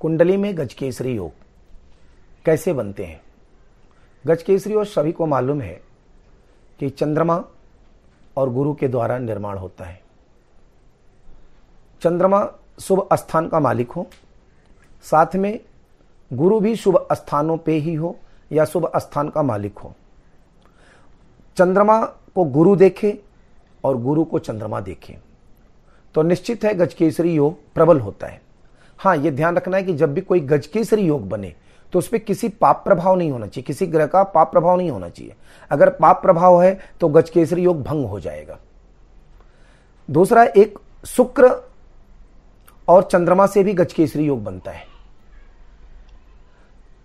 कुंडली में गजकेसरी योग कैसे बनते हैं? गजकेसरी योग सभी को मालूम है कि चंद्रमा और गुरु के द्वारा निर्माण होता है। चंद्रमा शुभ स्थान का मालिक हो, साथ में गुरु भी शुभ स्थानों पे ही हो या शुभ स्थान का मालिक हो। चंद्रमा को गुरु देखे और गुरु को चंद्रमा देखे। तो निश्चित है गजकेसरी योग प्रबल होता है। हाँ ये ध्यान रखना है कि जब भी कोई गजकेसरी योग बने तो उस पर किसी पाप प्रभाव नहीं होना चाहिए। किसी ग्रह का पाप प्रभाव नहीं होना चाहिए। अगर पाप प्रभाव है तो गजकेसरी योग भंग हो जाएगा। दूसरा, एक शुक्र और चंद्रमा से भी गजकेसरी योग बनता है।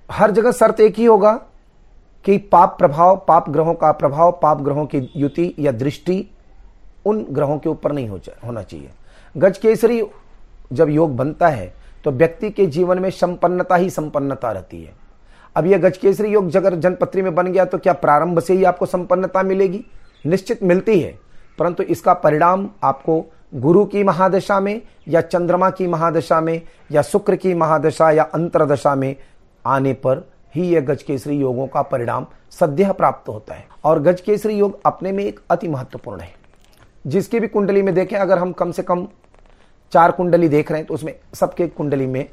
हर जगह शर्त एक ही होगा कि पाप प्रभाव, पाप ग्रहों का प्रभाव, पाप ग्रहों की युति या दृष्टि उन ग्रहों के ऊपर नहीं हो होना चाहिए। गज केसरी जब योग बनता है तो व्यक्ति के जीवन में संपन्नता ही संपन्नता रहती है। अब यह गजकेसरी योग जगह जनपत्री में बन गया तो क्या प्रारंभ से ही आपको संपन्नता मिलेगी? निश्चित मिलती है, परंतु इसका परिणाम आपको गुरु की महादशा में या चंद्रमा की महादशा में या शुक्र की महादशा या अंतरदशा में आने पर ही यह गजकेसरी योगों का परिणाम सद्य प्राप्त होता है। और गजकेसरी योग अपने में एक अति महत्वपूर्ण है। जिसकी भी कुंडली में देखें, अगर हम कम से कम चार कुंडली देख रहे हैं तो उसमें सबके कुंडली में,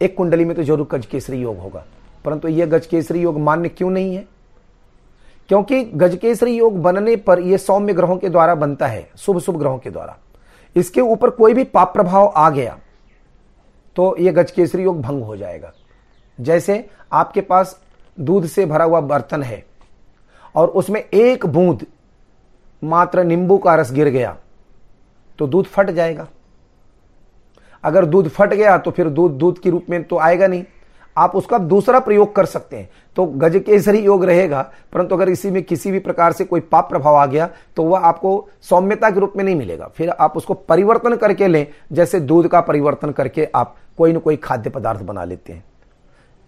एक कुंडली में तो ज़रूर गजकेसरी योग होगा। परंतु यह गजकेसरी योग मान्य क्यों नहीं है? क्योंकि गजकेसरी योग बनने पर यह सौम्य ग्रहों के द्वारा बनता है, शुभ शुभ ग्रहों के द्वारा। इसके ऊपर कोई भी पाप प्रभाव आ गया तो यह गजकेसरी योग भंग हो जाएगा। जैसे आपके पास दूध से भरा हुआ बर्तन है, और उसमें एक बूंद मात्र नींबू का रस गिर गया तो दूध फट जाएगा। अगर दूध फट गया तो फिर दूध दूध के रूप में तो आएगा नहीं। आप उसका दूसरा प्रयोग कर सकते हैं। तो गज केसरी योग रहेगा, परंतु अगर इसी में किसी भी प्रकार से कोई पाप प्रभाव आ गया तो वह आपको सौम्यता के रूप में नहीं मिलेगा। फिर आप उसको परिवर्तन करके लें, जैसे दूध का परिवर्तन करके आप कोई ना कोई खाद्य पदार्थ बना लेते हैं।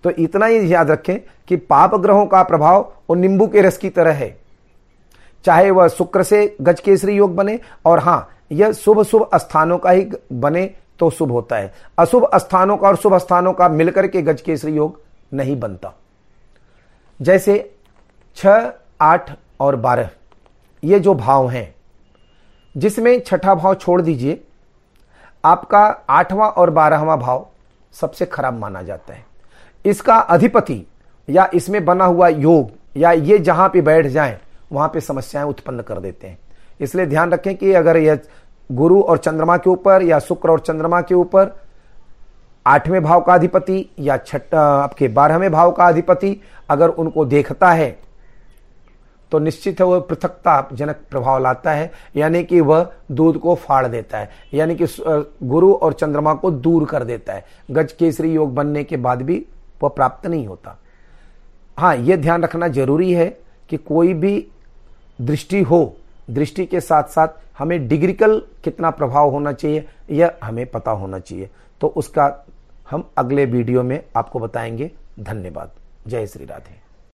तो इतना ही याद रखें कि पाप ग्रहों का प्रभाव वो नींबू के रस की तरह है। चाहे वह शुक्र से गज केसरी योग बने, और हाँ, यह शुभ शुभ स्थानों का ही बने तो शुभ होता है। अशुभ स्थानों का और शुभ स्थानों का मिलकर के गज केसरी योग नहीं बनता। जैसे छ, आठ और बारह, ये जो भाव हैं, जिसमें छठा भाव छोड़ दीजिए, आपका आठवां और बारहवां भाव सबसे खराब माना जाता है। इसका अधिपति या इसमें बना हुआ योग या ये जहाँ पे बैठ जाए, वहाँ पे समस्याएँ उत्पन्न कर देते हैं। इसलिए ध्यान रखें कि अगर यह गुरु और चंद्रमा के ऊपर या शुक्र और चंद्रमा के ऊपर, आठवें भाव का अधिपति या छठ आपके बारहवें भाव का अधिपति अगर उनको देखता है तो निश्चित है वह पृथकता जनक प्रभाव लाता है, यानी कि वह दूध को फाड़ देता है, यानी कि गुरु और चंद्रमा को दूर कर देता है। गज केसरी योग बनने के बाद भी वह प्राप्त नहीं होता। हाँ यह ध्यान रखना ज़रूरी है कि कोई भी दृष्टि हो, दृष्टि के साथ साथ हमें डिग्रिकल कितना प्रभाव होना चाहिए यह हमें पता होना चाहिए। तो उसका हम अगले वीडियो में आपको बताएँगे। धन्यवाद। जय श्री राधे।